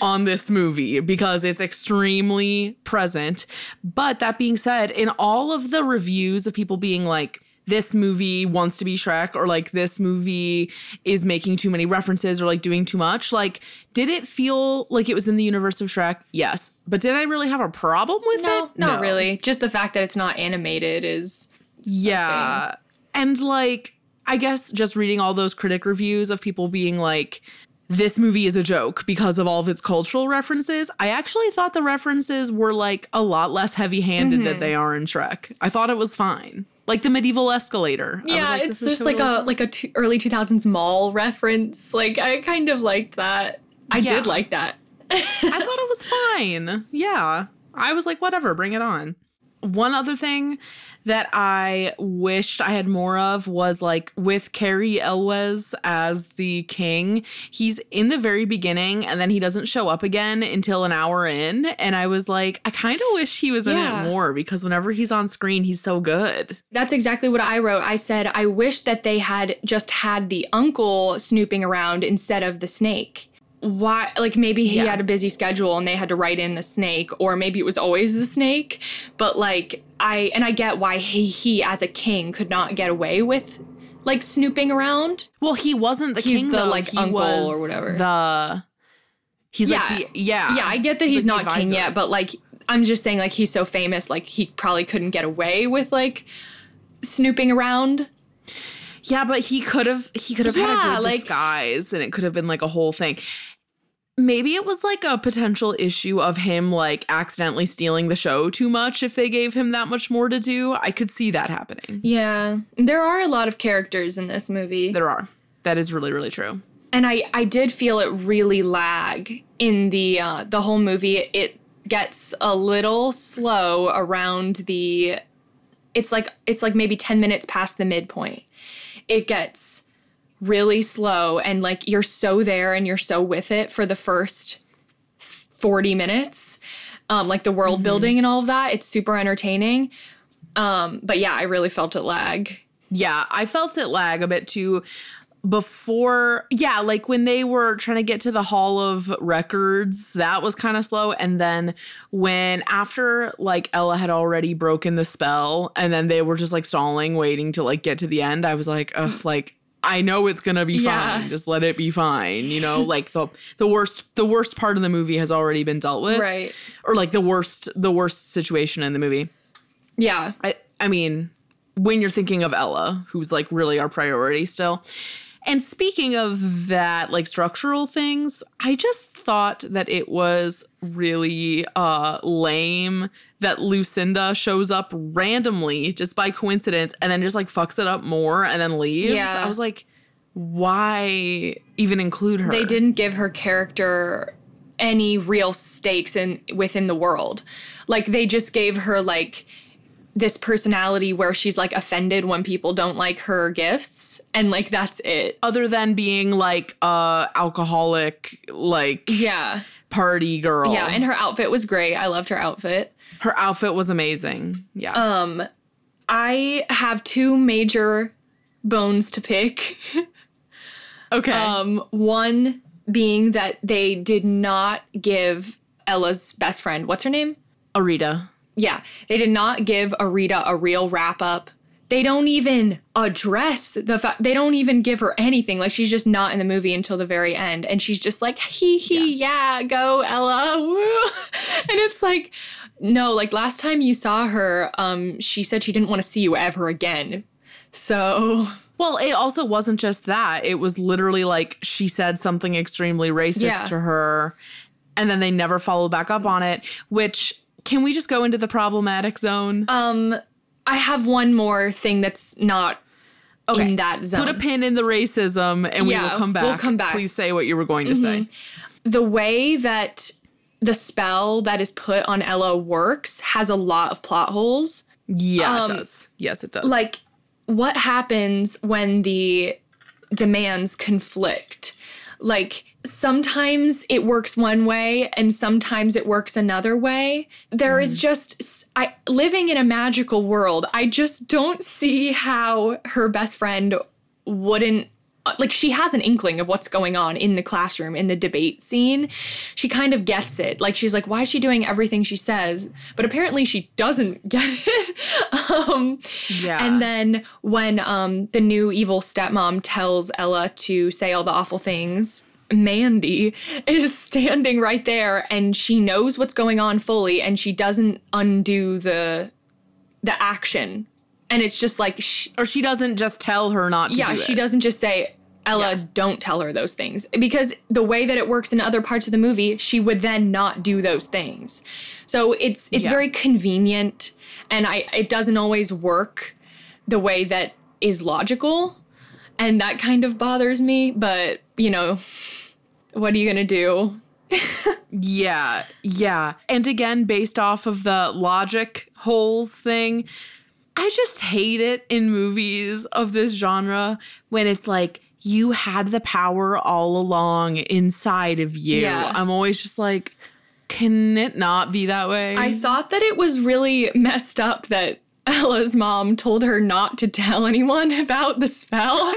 S1: on this movie because it's extremely present. But that being said, in all of the reviews of people being like, this movie wants to be Shrek, or like this movie is making too many references or like doing too much. Like, did it feel like it was in the universe of Shrek? Yes. But did I really have a problem with
S2: no
S1: it?
S2: not really just the fact that it's not animated is
S1: Yeah. And like, I guess just reading all those critic reviews of people being like, this movie is a joke because of all of its cultural references. I actually thought the references were like a lot less heavy handed
S2: Mm-hmm.
S1: than they are in Shrek. I thought it was fine. Like the medieval escalator. I was
S2: Yeah,
S1: like,
S2: it's just like a like a t- early 2000s mall reference. Like I kind of liked that. I
S1: Yeah.
S2: did like that.
S1: I thought it was fine. Yeah. I was like, whatever, bring it on. one other thing that I wished I had more of was like with Cary Elwes as the king. He's in the very beginning and then he doesn't show up again until an hour in. And I was like, I kind of wish he was in
S2: Yeah.
S1: it more because whenever he's on screen, he's so good.
S2: That's exactly what I wrote. I said, I wish that they had just had the uncle snooping around instead of the snake. Why, like maybe he
S1: Yeah.
S2: had a busy schedule and they had to write in the snake, or maybe it was always the snake. But like, I, and I get why he, he as a king could not get away with like snooping around.
S1: Well, he wasn't the
S2: He's
S1: king
S2: the,
S1: though.
S2: like,
S1: He
S2: uncle
S1: was
S2: or whatever.
S1: The he's
S2: Yeah.
S1: like the yeah
S2: Yeah, I get that he's,
S1: like
S2: not king yet, but like, I'm just saying, like, he's so famous, like, he probably couldn't get away with like snooping around.
S1: Yeah, but he could have he could have had a
S2: like-
S1: disguise and it could have been like a whole thing. Maybe it was like a potential issue of him like accidentally stealing the show too much if they gave him that much more to do. I could see that happening.
S2: Yeah, there are a lot of characters in this movie.
S1: There are. That is really really true.
S2: and I I did feel it really lag in the uh, the whole movie. It gets a little slow around the. It's like it's like maybe ten minutes past the midpoint. It gets really slow and like you're so there and you're so with it for the first 40 minutes um like the world building and all of that it's super entertaining. Um but yeah i really felt it lag.
S1: Yeah, I felt it lag a bit too before yeah like when they were trying to get to the hall of records that was kind of slow. And then when after like ella had already broken the spell and then they were just like stalling waiting to like get to the end i was like ugh like i know it's gonna be
S2: Yeah.
S1: fine just let it be fine you know like the the worst the worst part of the movie has already been dealt with
S2: Right.
S1: or like the worst the worst situation in the movie
S2: yeah
S1: I I mean, when you're thinking of Ella, who's like really our priority still. And speaking of that, like structural things, I just thought that it was really uh lame that Lucinda shows up randomly just by coincidence and then just like fucks it up more and then leaves.
S2: Yeah.
S1: I was like, why even include her?
S2: they didn't give her character any real stakes in within the world. Like they just gave her like this personality where she's like offended when people don't like her gifts and like that's it.
S1: other than being like a alcoholic like
S2: Yeah.
S1: party girl.
S2: Yeah, and her outfit was great. I loved her outfit.
S1: Her outfit was amazing. Yeah.
S2: Um I have two major bones to pick.
S1: okay.
S2: Um one being that they did not give Ella's best friend, what's her name?
S1: Areida.
S2: Yeah, they did not give Areida a real wrap up. They don't even address the fact, they don't even give her anything. Like, she's just not in the movie until the very end. And she's just like, hee hee, yeah, go, Ella, woo. And it's like, no, like last time you saw her, um, she said she didn't want to see you ever again. So,
S1: Well, it also wasn't just that. It was literally like she said something extremely racist
S2: Yeah.
S1: to her, and then they never followed back up on it. Which can we just go into the problematic zone?
S2: um, I have one more thing that's not in that zone.
S1: Put a pin in the racism, and we will come back.
S2: we'll come back. Mm-hmm.
S1: Please say what you were going to say.
S2: the way that the spell that is put on Ella works has a lot of plot holes.
S1: Yeah,
S2: Um,
S1: it does. Yes, it does.
S2: Like, what happens when the demands conflict? Like, sometimes it works one way and sometimes it works another way. There is just, I living in a magical world, I just don't see how her best friend wouldn't like she has an inkling of what's going on in the classroom in the debate scene. She kind of gets it. Like she's like, why is she doing everything she says? But apparently she doesn't get it. um,
S1: yeah.
S2: and then when um, the new evil stepmom tells Ella to say all the awful things, Mandy is standing right there and she knows what's going on fully and she doesn't undo the the action. And it's just like sh-
S1: or she doesn't just tell her not to
S2: yeah,
S1: do
S2: she
S1: it.
S2: doesn't just say, Ella,
S1: Yeah.
S2: don't tell her those things. Because the way that it works in other parts of the movie, she would then not do those things. So it's it's
S1: Yeah.
S2: very convenient and I it doesn't always work the way that is logical. And that kind of bothers me, but you know, what are you gonna do?
S1: Yeah, yeah. And again, based off of the logic holes thing, I just hate it in movies of this genre when it's like, you had the power all along inside of you.
S2: Yeah.
S1: I'm always just like, can it not be that way?
S2: I thought that it was really messed up that Ella's mom told her not to tell anyone about the spell.
S1: I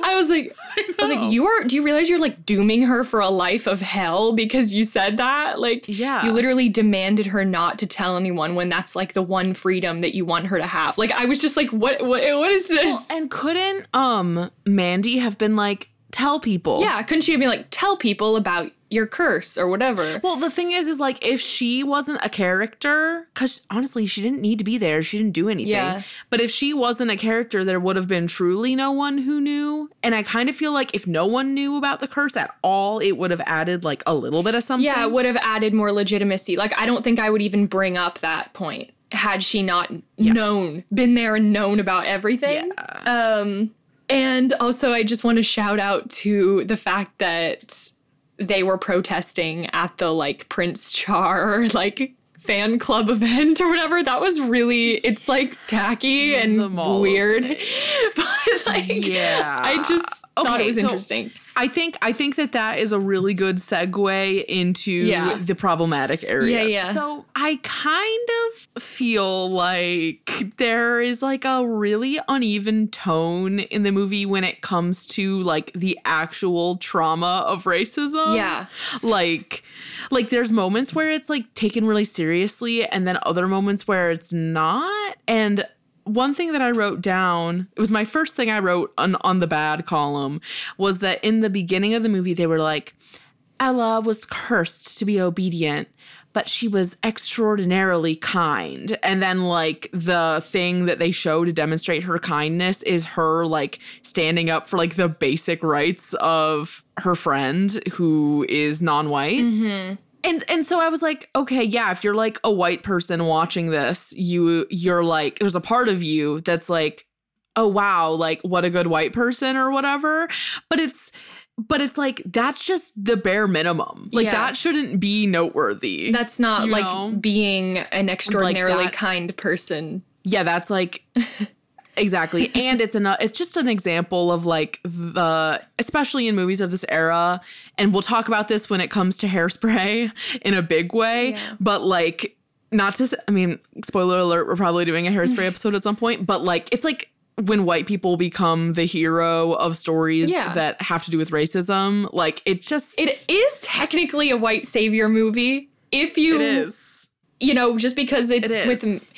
S1: know.
S2: I was like, I, was like, you are. Do you realize you're like dooming her for a life of hell because you said that? Like,
S1: Yeah.
S2: you literally demanded her not to tell anyone when that's like the one freedom that you want her to have. Like, I was just like, what? What, what is this?
S1: and couldn't um Mandy have been like, tell people?
S2: yeah, couldn't she have been like, tell people about your curse or whatever?
S1: Well, the thing is, is like if she wasn't a character, because honestly, she didn't need to be there. She didn't do anything.
S2: Yeah.
S1: But if she wasn't a character, there would have been truly no one who knew. And I kind of feel like if no one knew about the curse at all, it would have added like a little bit of something.
S2: Yeah, it would have added more legitimacy. Like, I don't think I would even bring up that point had she not known, been there and known about everything. Yeah. Um, and also, I just want to shout out to the fact that they were protesting at the like Prince Char like fan club event or whatever. That was really, it's like tacky and weird. but like,
S1: Yeah.
S2: I just thought it was
S1: so-
S2: interesting.
S1: I think I think that that is a really good segue into
S2: Yeah.
S1: the problematic areas.
S2: Yeah, yeah.
S1: So I kind of feel like there is like a really uneven tone in the movie when it comes to like the actual trauma of racism.
S2: Yeah.
S1: Like like there's moments where it's like taken really seriously and then other moments where it's not and one thing that I wrote down, it was my first thing I wrote on, on the bad column, was that in the beginning of the movie, they were like, Ella was cursed to be obedient, but she was extraordinarily kind. And then, like, the thing that they show to demonstrate her kindness is her, like, standing up for, like, the basic rights of her friend who is non white. Mm-hmm. And and so I was like, okay, yeah, if you're like a white person watching this, you you're like there's a part of you that's like, oh wow, like what a good white person or whatever. But it's but it's like that's just the bare minimum. Like
S2: Yeah.
S1: that shouldn't be noteworthy.
S2: That's not like
S1: know?
S2: being an extraordinarily
S1: that.
S2: kind person.
S1: yeah, that's like exactly. And it's an it's just an example of like the especially in movies of this era, and we'll talk about this when it comes to hairspray in a big way.
S2: Yeah.
S1: But like not to I mean, spoiler alert, we're probably doing a hairspray episode at some point, but like it's like when white people become the hero of stories
S2: Yeah.
S1: that have to do with racism, like it's just
S2: It is technically a white savior movie. If you
S1: it is.
S2: You know, just because it's
S1: It
S2: with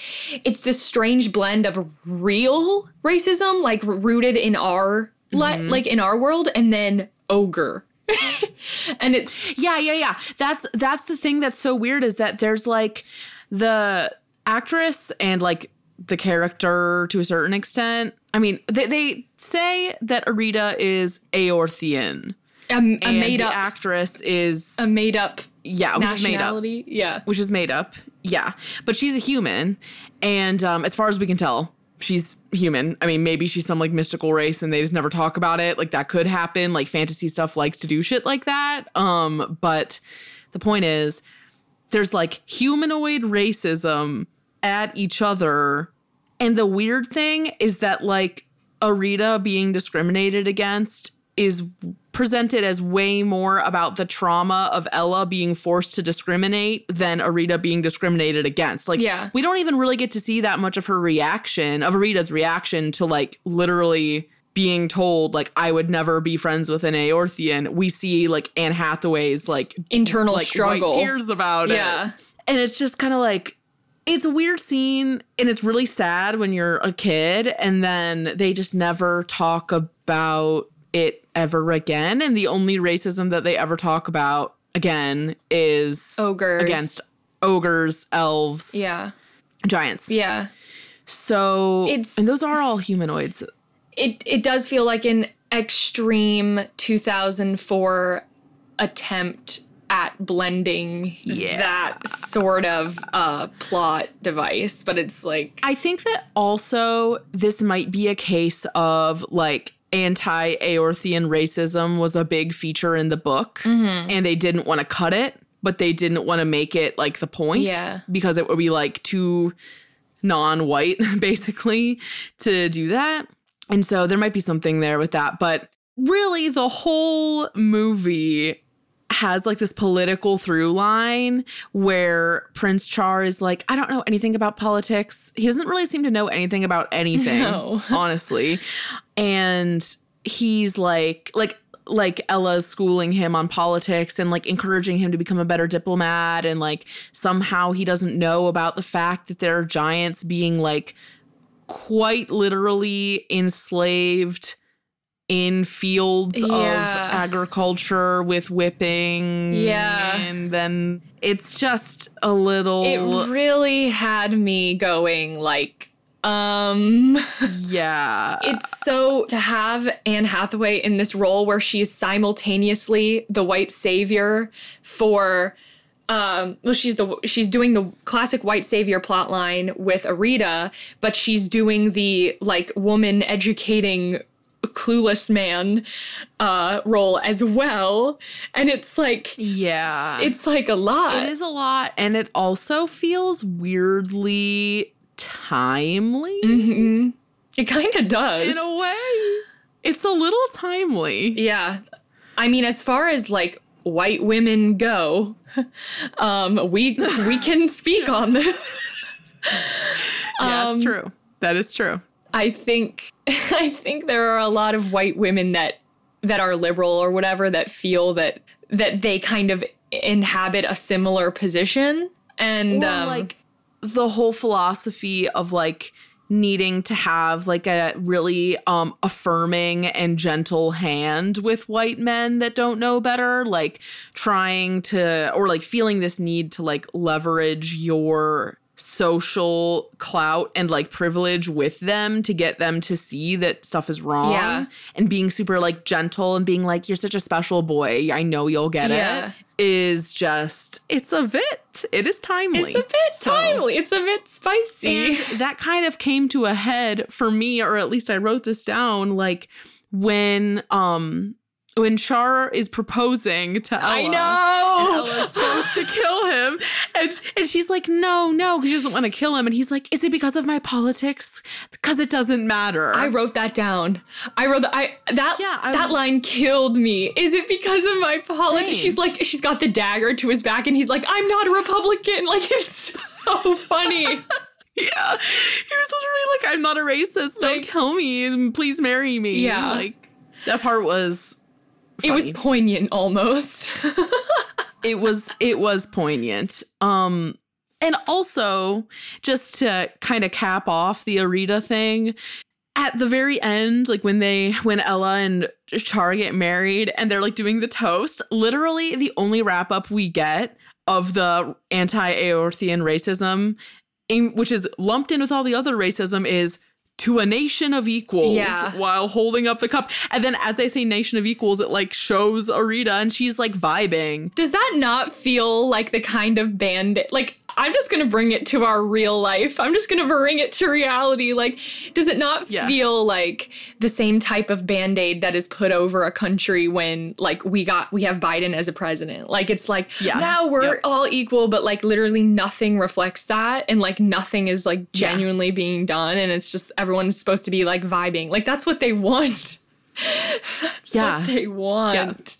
S2: it's this strange blend of real racism, like rooted in our
S1: Mm-hmm.
S2: like in our world, and then ogre. and it's
S1: Yeah, yeah, yeah. That's that's the thing that's so weird is that there's like the actress and like the character to a certain extent. I mean, they, they say that Areida is Ayorthaian.
S2: a, a
S1: And
S2: made
S1: the
S2: up
S1: actress is
S2: a made up
S1: yeah, which is made up.
S2: Yeah.
S1: Which is made up. Yeah. But she's a human. And um, as far as we can tell, she's human. I mean, maybe she's some like mystical race and they just never talk about it. Like that could happen. Like fantasy stuff likes to do shit like that. Um, but the point is there's like humanoid racism at each other. And the weird thing is that like Areida being discriminated against is presented as way more about the trauma of Ella being forced to discriminate than Areida being discriminated against. Like
S2: Yeah.
S1: we don't even really get to see that much of her reaction, of Areida's reaction to like literally being told like I would never be friends with an Ayorthaian. We see like Anne Hathaway's like
S2: Internal
S1: like
S2: struggle.
S1: tears about it.
S2: Yeah.
S1: it. And it's just kind of like it's a weird scene and it's really sad when you're a kid and then they just never talk about it ever again and the only racism that they ever talk about again is
S2: Ogres.
S1: against ogres, elves,
S2: Yeah.
S1: giants.
S2: Yeah.
S1: So
S2: It's-
S1: and those are all humanoids.
S2: it it does feel like an extreme 2004 attempt at blending
S1: Yeah.
S2: that sort of uh plot device but it's like
S1: I think that also this might be a case of like anti Ayorthaian racism was a big feature in the book mm-hmm. and they didn't want to cut it, but they didn't want to make it like the point
S2: Yeah.
S1: because it would be like too non white, basically, to do that. And so there might be something there with that. But really, the whole movie has like this political through line where Prince Char is like, I don't know anything about politics. He doesn't really seem to know anything about anything,
S2: No.
S1: honestly. And he's like, like, like Ella's schooling him on politics and like encouraging him to become a better diplomat. And like somehow he doesn't know about the fact that there are giants being like quite literally enslaved in fields of agriculture with whipping.
S2: Yeah.
S1: And then it's just a little
S2: It really had me going like, um,
S1: yeah.
S2: it's so to have Anne Hathaway in this role where she's simultaneously the white savior for um well she's the she's doing the classic white savior plot line with Areida, but she's doing the like woman educating clueless man uh role as well. And it's like
S1: yeah.
S2: it's like a lot.
S1: It is a lot, and it also feels weirdly timely
S2: Mhm. It kind of does.
S1: in a way. It's a little timely.
S2: Yeah. I mean, as far as like white women go, um, we we can speak on this.
S1: yeah,
S2: Um,
S1: it's true. That is true.
S2: I think I think there are a lot of white women that that are liberal or whatever that feel that that they kind of inhabit a similar position. And um,
S1: like the whole philosophy of like needing to have like a really um affirming and gentle hand with white men that don't know better like trying to or like feeling this need to like leverage your social clout and like privilege with them to get them to see that stuff is wrong
S2: Yeah.
S1: and being super like gentle and being like you're such a special boy i know you'll get
S2: Yeah.
S1: it is just it's a bit it is timely
S2: it's a bit
S1: So-
S2: timely. It's a bit spicy.
S1: and that kind of came to a head for me or at least i wrote this down like when um when Char is proposing to Ella.
S2: I
S1: And
S2: know.
S1: Ella's supposed to kill him. And, and she's like, no, no, because she doesn't want to kill him. And he's like, is it because of my politics? Because it doesn't matter.
S2: I wrote that down. I wrote that. I that
S1: Yeah, I-
S2: that line killed me. Is it because of my politics?
S1: Same.
S2: She's like, she's got the dagger to his back, and he's like, I'm not a Republican. Like it's so funny.
S1: yeah. He was literally like, I'm not a racist. Don't kill me. And please marry me.
S2: Yeah.
S1: Like, that part was.
S2: It was poignant almost.
S1: it was it was poignant um and also just to kind of cap off the areida thing at the very end like when they when ella and char get married and they're like doing the toast literally the only wrap up we get of the anti-ayorthaian racism which is lumped in with all the other racism is to a nation of equals
S2: Yeah.
S1: while holding up the cup. And then as I say nation of equals, it like shows Areida and she's like vibing.
S2: Does that not feel like the kind of band like I'm just gonna bring it to our real life. I'm just gonna bring it to reality. Like, does it not
S1: Yeah.
S2: feel like the same type of band-aid that is put over a country when like we got we have Biden as a president? Like it's like
S1: Yeah.
S2: now we're
S1: Yep.
S2: all equal, but like literally nothing reflects that and like nothing is like
S1: Yeah.
S2: genuinely being done and it's just everyone's supposed to be like vibing. Like that's what they want. That's
S1: Yeah.
S2: what they want.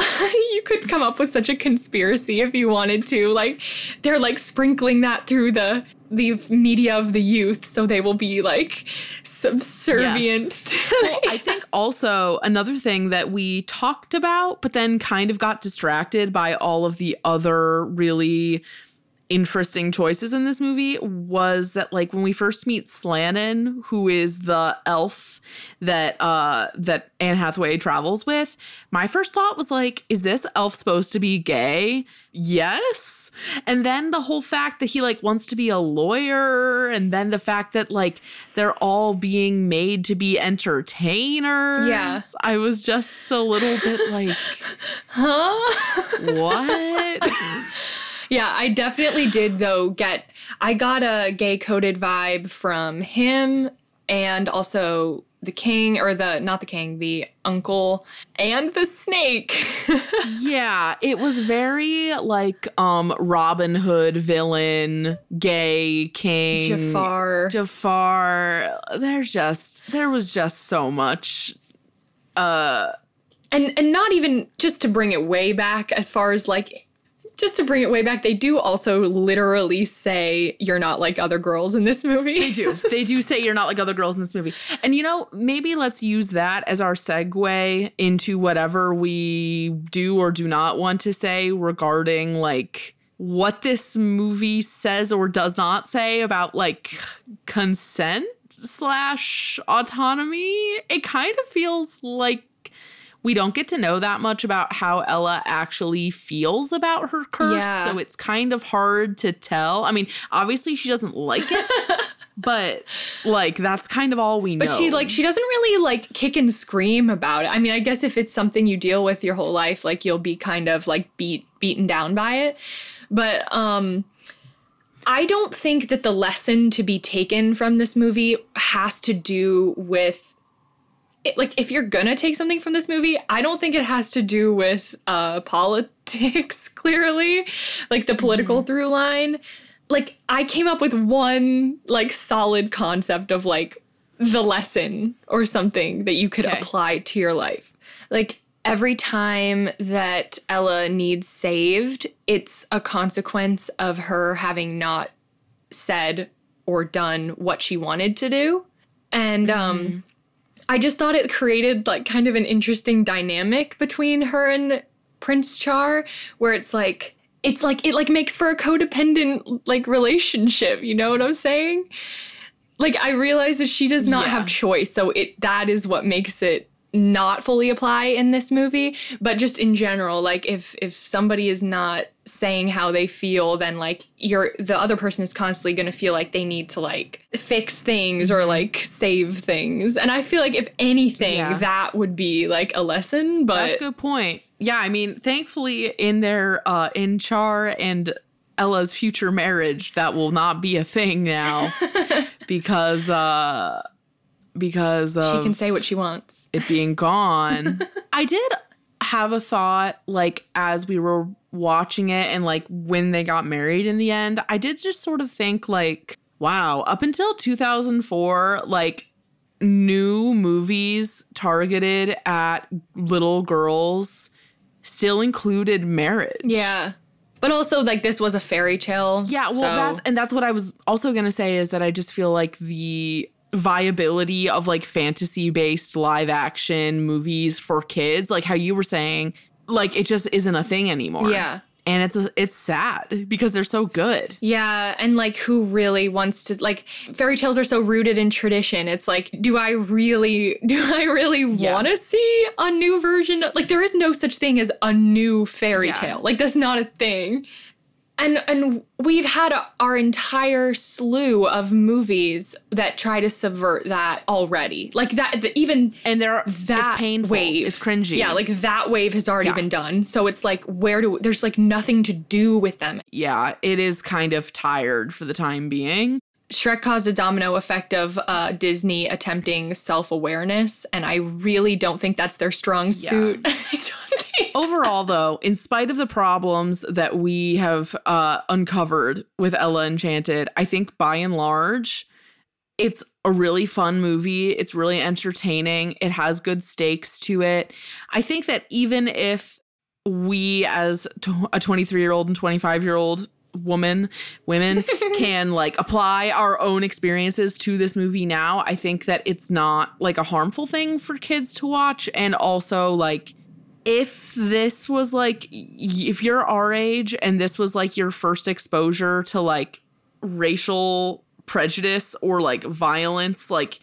S2: you could come up with such a conspiracy if you wanted to. Like they're like sprinkling that through the the media of the youth so they will be like subservient.
S1: Well, I think also another thing that we talked about, but then kind of got distracted by all of the other really interesting choices in this movie was that like when we first meet Slannen, who is the elf that uh that Anne Hathaway travels with, my first thought was like, is this elf supposed to be gay? Yes. And then the whole fact that he like wants to be a lawyer, and then the fact that like they're all being made to be entertainers.
S2: Yeah.
S1: I was just a little bit like,
S2: huh?
S1: what?
S2: Yeah, I definitely did though get I got a gay coded vibe from him and also the king or the not the king, the uncle and the snake.
S1: yeah, it was very like um Robin Hood villain, gay king
S2: Jafar.
S1: Jafar. There's just there was just so much uh
S2: and and not even just to bring it way back as far as like just to bring it way back, they do also literally say you're not like other girls in this movie.
S1: They do. they do say you're not like other girls in this movie. And you know, maybe let's use that as our segue into whatever we do or do not want to say regarding like what this movie says or does not say about like consent slash autonomy. It kind of feels like we don't get to know that much about how Ella actually feels about her curse.
S2: Yeah.
S1: So it's kind of hard to tell. I mean, obviously she doesn't like it, but like that's kind of all we know.
S2: But she like she doesn't really like kick and scream about it. I mean, I guess if it's something you deal with your whole life, like you'll be kind of like beat beaten down by it. But um I don't think that the lesson to be taken from this movie has to do with it, like if you're gonna take something from this movie, I don't think it has to do with uh politics clearly, like the political
S1: Mm-hmm.
S2: through line. Like I came up with one like solid concept of like the lesson or something that you could
S1: Okay.
S2: apply to your life. Like every time that Ella needs saved, it's a consequence of her having not said or done what she wanted to do. And um I just thought it created like kind of an interesting dynamic between her and Prince Char where it's like it's like it like makes for a codependent like relationship, you know what I'm saying? Like I realize that she does not
S1: Yeah.
S2: have choice, so it that is what makes it not fully apply in this movie, but just in general, like if if somebody is not saying how they feel, then like you're the other person is constantly going to feel like they need to like fix things or like save things. And I feel like if anything
S1: Yeah.
S2: that would be like a lesson, but
S1: That's a good point. Yeah, I mean, thankfully in their uh in Char and Ella's future marriage, that will not be a thing now because uh because
S2: she can say what she wants.
S1: it being gone. I did have a thought like as we were watching it and like when they got married in the end, I did just sort of think like, wow, up until 2004, like new movies targeted at little girls still included marriage.
S2: Yeah. But also like this was a fairy tale.
S1: Yeah, well,
S2: so-
S1: that's and that's what I was also gonna say is that I just feel like the viability of like fantasy based live action movies for kids, like how you were saying, like it just isn't a thing anymore.
S2: Yeah.
S1: and it's it's sad because they're so good.
S2: Yeah, and like who really wants to like fairy tales are so rooted in tradition. It's like do I really do I really
S1: Yeah.
S2: want to see a new version? Like there is no such thing as a new fairy
S1: Yeah.
S2: tale. Like that's not a thing. And and we've had a, our entire slew of movies that try to subvert that already. Like that the, even
S1: And there are
S2: that
S1: it's painful.
S2: wave.
S1: It's cringy.
S2: Yeah, like that wave has already
S1: Yeah.
S2: been done. So it's like where do there's like nothing to do with them.
S1: yeah, it is kind of tired for the time being.
S2: Shrek caused a domino effect of uh, Disney attempting self awareness, and I really don't think that's their strong suit. I
S1: Overall, though, in spite of the problems that we have uh, uncovered with Ella Enchanted, I think by and large, it's a really fun movie. It's really entertaining. It has good stakes to it. I think that even if we, as a 23 year old and 25 year old woman, women, can like apply our own experiences to this movie now, I think that it's not like a harmful thing for kids to watch. And also, like, if this was like if you're our age and this was like your first exposure to like racial prejudice or like violence like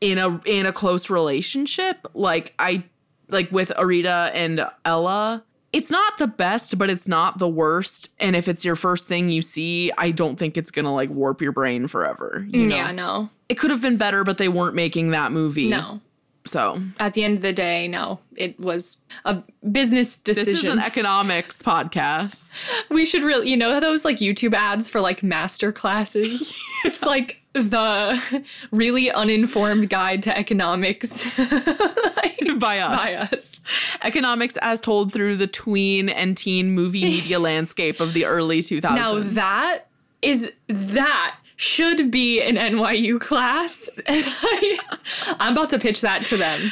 S1: in a in a close relationship like i like with areida and ella it's not the best but it's not the worst and if it's your first thing you see i don't think it's gonna like warp your brain forever you mm, know
S2: Yeah, no.
S1: it could have been better but they weren't making that movie
S2: No.
S1: So
S2: At the end of the day, no, it was a business decision.
S1: this is an economics podcast.
S2: we should really, you know, those like YouTube ads for like master classes. it's like the really uninformed guide to economics Like,
S1: by us.
S2: by us.
S1: Economics as told through the tween and teen movie media landscape of the early 2000s.
S2: Now that is that should be an NYU class, and I, I'm about to pitch that to them.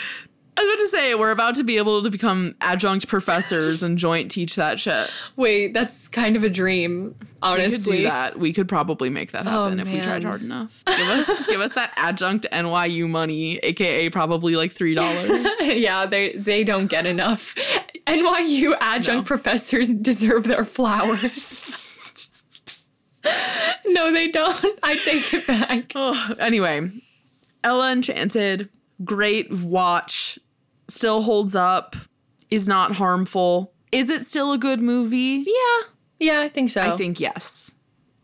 S1: I was about to say, we're about to be able to become adjunct professors and joint teach that shit.
S2: Wait, that's kind of a dream, Honestly, We
S1: could do that. We could probably make that oh, happen if we tried hard enough. Give us give us that adjunct NYU money, aka probably like three dollars.
S2: yeah, they they don't get enough. NYU adjunct professors deserve their flowers. no, they don't. I take it back.
S1: oh, anyway, Ella Enchanted, great watch, still holds up, is not harmful. Is it still a good movie?
S2: Yeah, yeah, I think so.
S1: I think yes.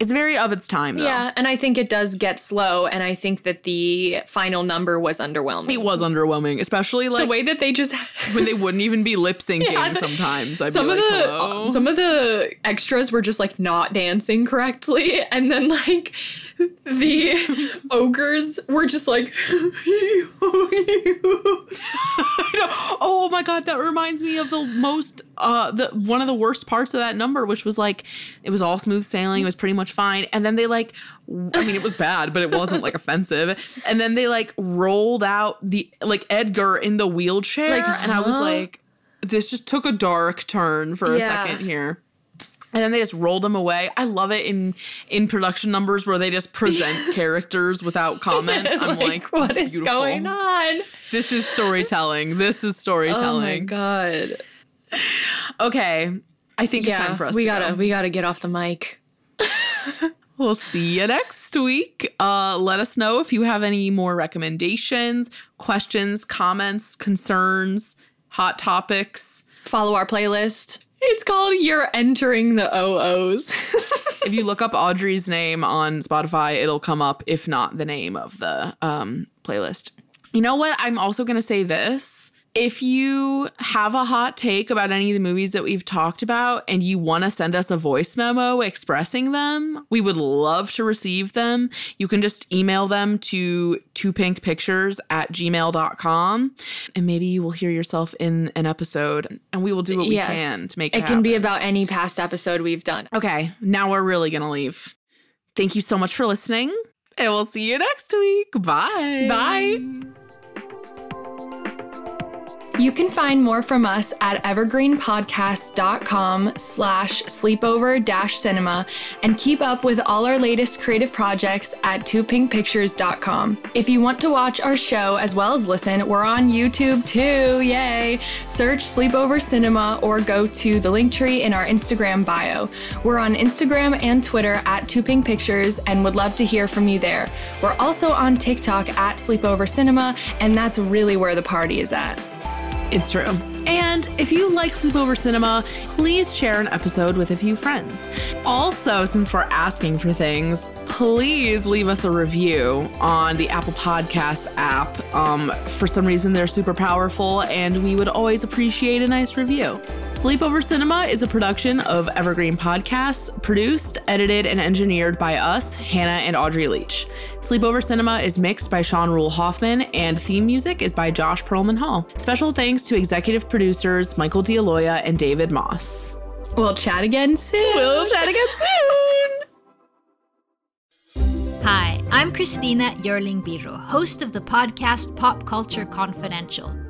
S1: It's very of its time though.
S2: Yeah, and I think it does get slow, and I think that the final number was underwhelming.
S1: It was underwhelming, especially like
S2: the way that they just
S1: when they wouldn't even be lip syncing
S2: Yeah,
S1: sometimes. I'd
S2: some
S1: be
S2: of
S1: like,
S2: the
S1: Hello?
S2: Uh, some of the extras were just like not dancing correctly, and then like the ogres were just like
S1: oh my god, that reminds me of the most uh the one of the worst parts of that number, which was like it was all smooth sailing, it was pretty much fine. And then they like I mean it was bad, but it wasn't like offensive. And then they like rolled out the like Edgar in the wheelchair.
S2: Like,
S1: and I was like, this just took a dark turn for a
S2: Yeah.
S1: second here. And then they just rolled them away. I love it in in production numbers where they just present characters without comment. I'm like,
S2: what is
S1: beautiful.
S2: going on?
S1: This is storytelling. This is storytelling.
S2: Oh my god!
S1: Okay. I think it's time for us to.
S2: we
S1: to
S2: gotta
S1: go.
S2: we gotta get off the mic.
S1: We'll see you next week. Uh, let us know if you have any more recommendations, questions, comments, concerns, hot topics.
S2: Follow our playlist. It's called "You're Entering the OOs."
S1: If you look up Audrey's name on Spotify, it'll come up, if not the name of the um, playlist. You know what? I'm also going to say this. If you have a hot take about any of the movies that we've talked about and you want to send us a voice memo expressing them, we would love to receive them. You can just email them to toopinkpictures at gmail.com and maybe you will hear yourself in an episode and we will do what we can to make it
S2: it can be about any past episode we've done.
S1: Okay, now we're really going to leave. Thank you so much for listening, and we'll see you next week. Bye.
S2: Bye. You can find more from us at evergreenpodcast.com slash sleepover dash cinema and keep up with all our latest creative projects at toopinkpictures.com. If you want to watch our show as well as listen, we're on YouTube too, yay! Search Sleepover Cinema or go to the link tree in our Instagram bio. We're on Instagram and Twitter at Too Pink Pictures and would love to hear from you there. We're also on TikTok at Sleepover Cinema, and that's really where the party is at.
S1: It's true. And if you like Sleepover Cinema, please share an episode with a few friends. Also, since we're asking for things, please leave us a review on the Apple Podcasts app. Um, for some reason, they're super powerful, and we would always appreciate a nice review. Sleepover Cinema is a production of Evergreen Podcasts, produced, edited, and engineered by us, Hannah and Audrey Leach. Sleepover Cinema is mixed by Sean Rule Hoffman, and theme music is by Josh Perlman Hall. Special thanks to executive producers Michael D'Aloia and David Moss.
S2: We'll chat again soon.
S1: We'll chat again soon.
S7: Hi, I'm Christina Yerling Biro, host of the podcast Pop Culture Confidential.